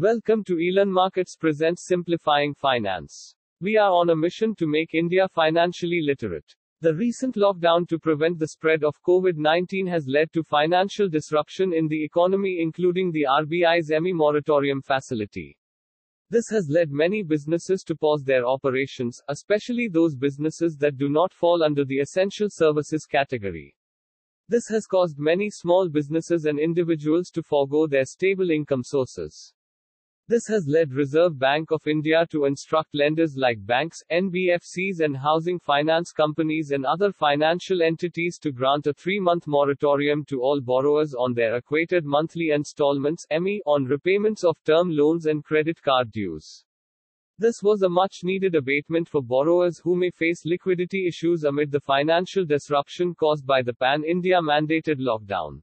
Welcome to Elearnmarkets presents Simplifying Finance. We are on a mission to make India financially literate. The recent lockdown to prevent the spread of COVID 19 has led to financial disruption in the economy, including the RBI's EMI moratorium facility. This has led many businesses to pause their operations, especially those businesses that do not fall under the essential services category. This has caused many small businesses and individuals to forego their stable income sources. This has led Reserve Bank of India to instruct lenders like banks, NBFCs and housing finance companies and other financial entities to grant a three-month moratorium to all borrowers on their equated monthly installments EMI, on repayments of term loans and credit card dues. This was a much needed abatement for borrowers who may face liquidity issues amid the financial disruption caused by the pan India mandated lockdown.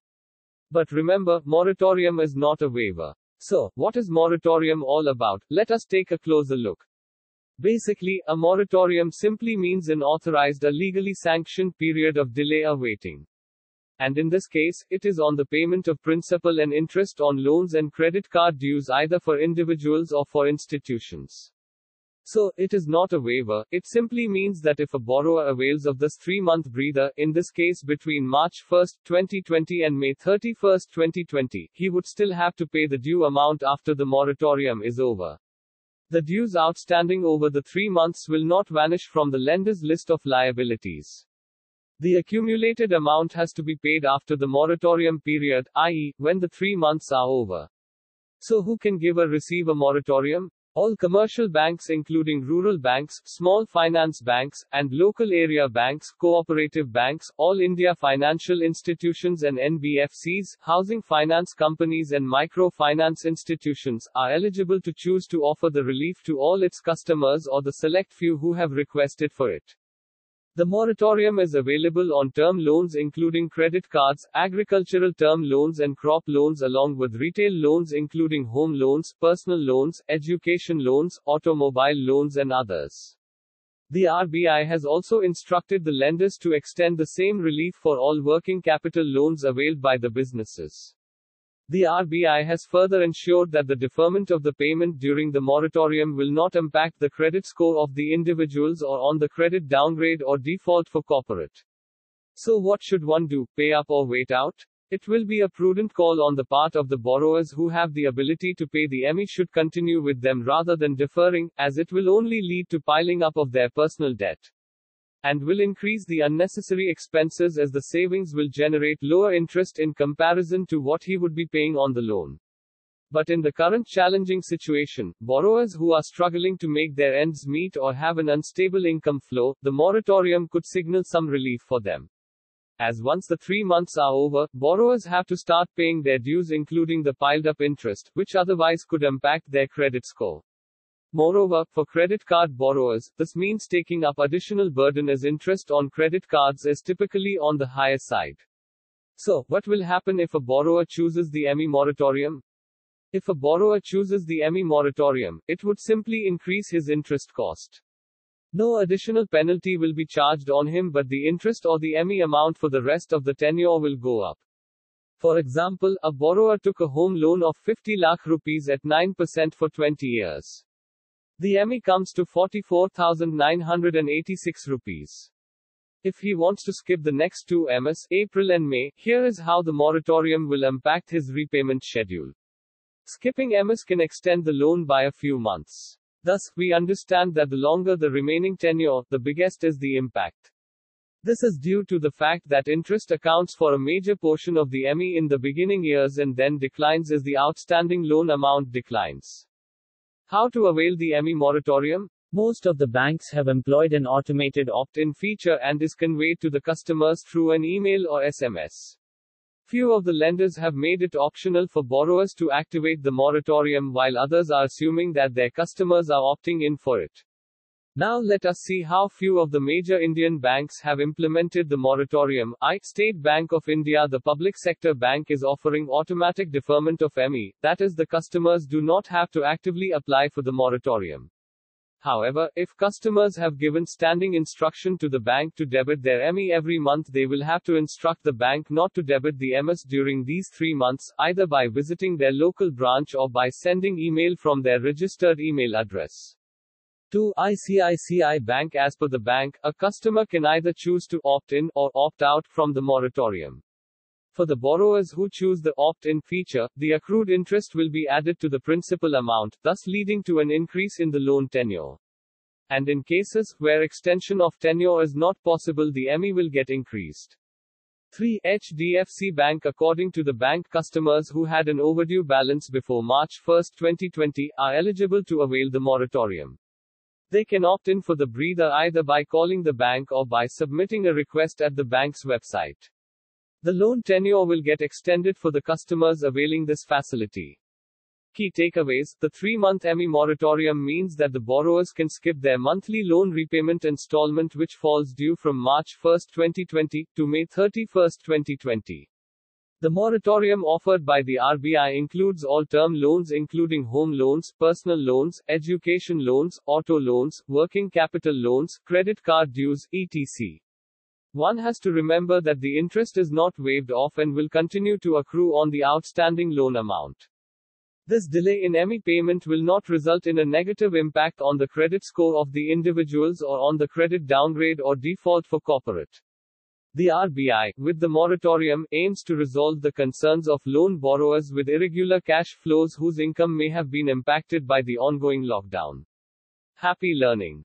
But remember, moratorium is not a waiver. So, what is moratorium all about? Let us take a closer look. Basically, a moratorium simply means an authorized or legally sanctioned period of delay or waiting. And in this case, it is on the payment of principal and interest on loans and credit card dues either for individuals or for institutions. So, it is not a waiver, it simply means that if a borrower avails of this three month breather, in this case between March 1, 2020 and May 31, 2020, he would still have to pay the due amount after the moratorium is over. The dues outstanding over the three months will not vanish from the lender's list of liabilities. The accumulated amount has to be paid after the moratorium period, i.e., when the three months are over. So, who can give or receive a moratorium? All commercial banks including rural banks, small finance banks, and local area banks, cooperative banks, all India financial institutions and NBFCs, housing finance companies and microfinance institutions, are eligible to choose to offer the relief to all its customers or the select few who have requested for it. The moratorium is available on term loans including credit cards, agricultural term loans and crop loans along with retail loans including home loans, personal loans, education loans, automobile loans and others. The RBI has also instructed the lenders to extend the same relief for all working capital loans availed by the businesses. The RBI has further ensured that the deferment of the payment during the moratorium will not impact the credit score of the individuals or on the credit downgrade or default for corporate. So what should one do, pay up or wait out? It will be a prudent call on the part of the borrowers who have the ability to pay the EMI should continue with them rather than deferring, as it will only lead to piling up of their personal debt and will increase the unnecessary expenses as the savings will generate lower interest in comparison to what he would be paying on the loan. But in the current challenging situation, borrowers who are struggling to make their ends meet or have an unstable income flow, the moratorium could signal some relief for them. As once the three months are over, borrowers have to start paying their dues, including the piled up interest, which otherwise could impact their credit score. Moreover, for credit card borrowers, this means taking up additional burden as interest on credit cards is typically on the higher side. So, what will happen if a borrower chooses the EMI moratorium? If a borrower chooses the EMI moratorium, it would simply increase his interest cost. No additional penalty will be charged on him, but the interest or the EMI amount for the rest of the tenure will go up. For example, a borrower took a home loan of 50 lakh rupees at 9% for 20 years. The EMI comes to 44,986 rupees. If he wants to skip the next two EMIs, April and May, here is how the moratorium will impact his repayment schedule. Skipping EMIs can extend the loan by a few months. Thus, we understand that the longer the remaining tenure, the biggest is the impact. This is due to the fact that interest accounts for a major portion of the EMI in the beginning years and then declines as the outstanding loan amount declines. How to avail the EMI moratorium? Most of the banks have employed an automated opt-in feature and is conveyed to the customers through an email or SMS. Few of the lenders have made it optional for borrowers to activate the moratorium while others are assuming that their customers are opting in for it. Now let us see how few of the major Indian banks have implemented the moratorium. I, State Bank of India The public sector bank is offering automatic deferment of EMI, that is the customers do not have to actively apply for the moratorium. However, if customers have given standing instruction to the bank to debit their EMI every month, they will have to instruct the bank not to debit the EMIs during these three months, either by visiting their local branch or by sending email from their registered email address. To ICICI Bank As per the bank, a customer can either choose to opt in or opt out from the moratorium. For the borrowers who choose the opt-in feature, the accrued interest will be added to the principal amount, thus leading to an increase in the loan tenure. And in cases where extension of tenure is not possible, the EMI will get increased. 3. HDFC Bank According to the bank, customers who had an overdue balance before March 1, 2020, are eligible to avail the moratorium. They can opt in for the breather either by calling the bank or by submitting a request at the bank's website. The loan tenure will get extended for the customers availing this facility. Key takeaways The three month EMI moratorium means that the borrowers can skip their monthly loan repayment installment, which falls due from March 1, 2020, to May 31, 2020. The moratorium offered by the RBI includes all term loans, including home loans, personal loans, education loans, auto loans, working capital loans, credit card dues, etc. One has to remember that the interest is not waived off and will continue to accrue on the outstanding loan amount. This delay in EMI payment will not result in a negative impact on the credit score of the individuals or on the credit downgrade or default for corporate. The RBI, with the moratorium, aims to resolve the concerns of loan borrowers with irregular cash flows whose income may have been impacted by the ongoing lockdown. Happy learning.